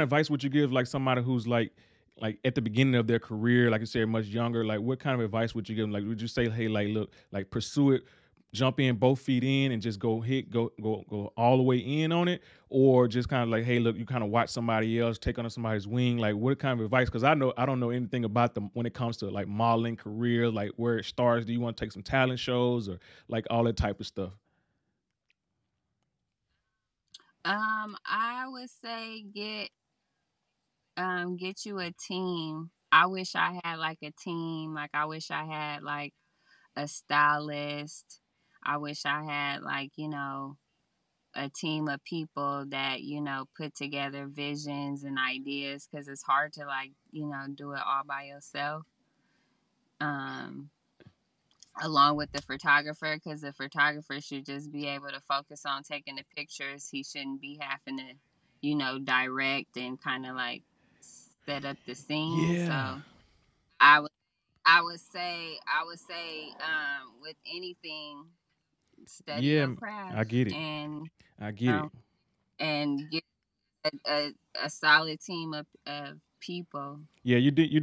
advice would you give like somebody who's like like at the beginning of their career, like you said, much younger? Like what kind of advice would you give them? Like would you say, hey, like look, like pursue it, jump in both feet in and just go hit, go go go all the way in on it, or just kind of like, hey, look, you kind of watch somebody else take under somebody's wing. Like what kind of advice? Because I know I don't know anything about them when it comes to like modeling career, like where it starts. Do you want to take some talent shows or like all that type of stuff? Um, I would say get um get you a team. I wish I had like a team. Like I wish I had like a stylist. I wish I had like, you know, a team of people that, you know, put together visions and ideas cuz it's hard to like, you know, do it all by yourself. Um along with the photographer because the photographer should just be able to focus on taking the pictures. He shouldn't be having to, you know, direct and kind of like set up the scene. Yeah. So I would I would say I would say um with anything study Yeah, your m- I craft get it. and I get it. and get a, a, a solid team of, of people Yeah, you did. You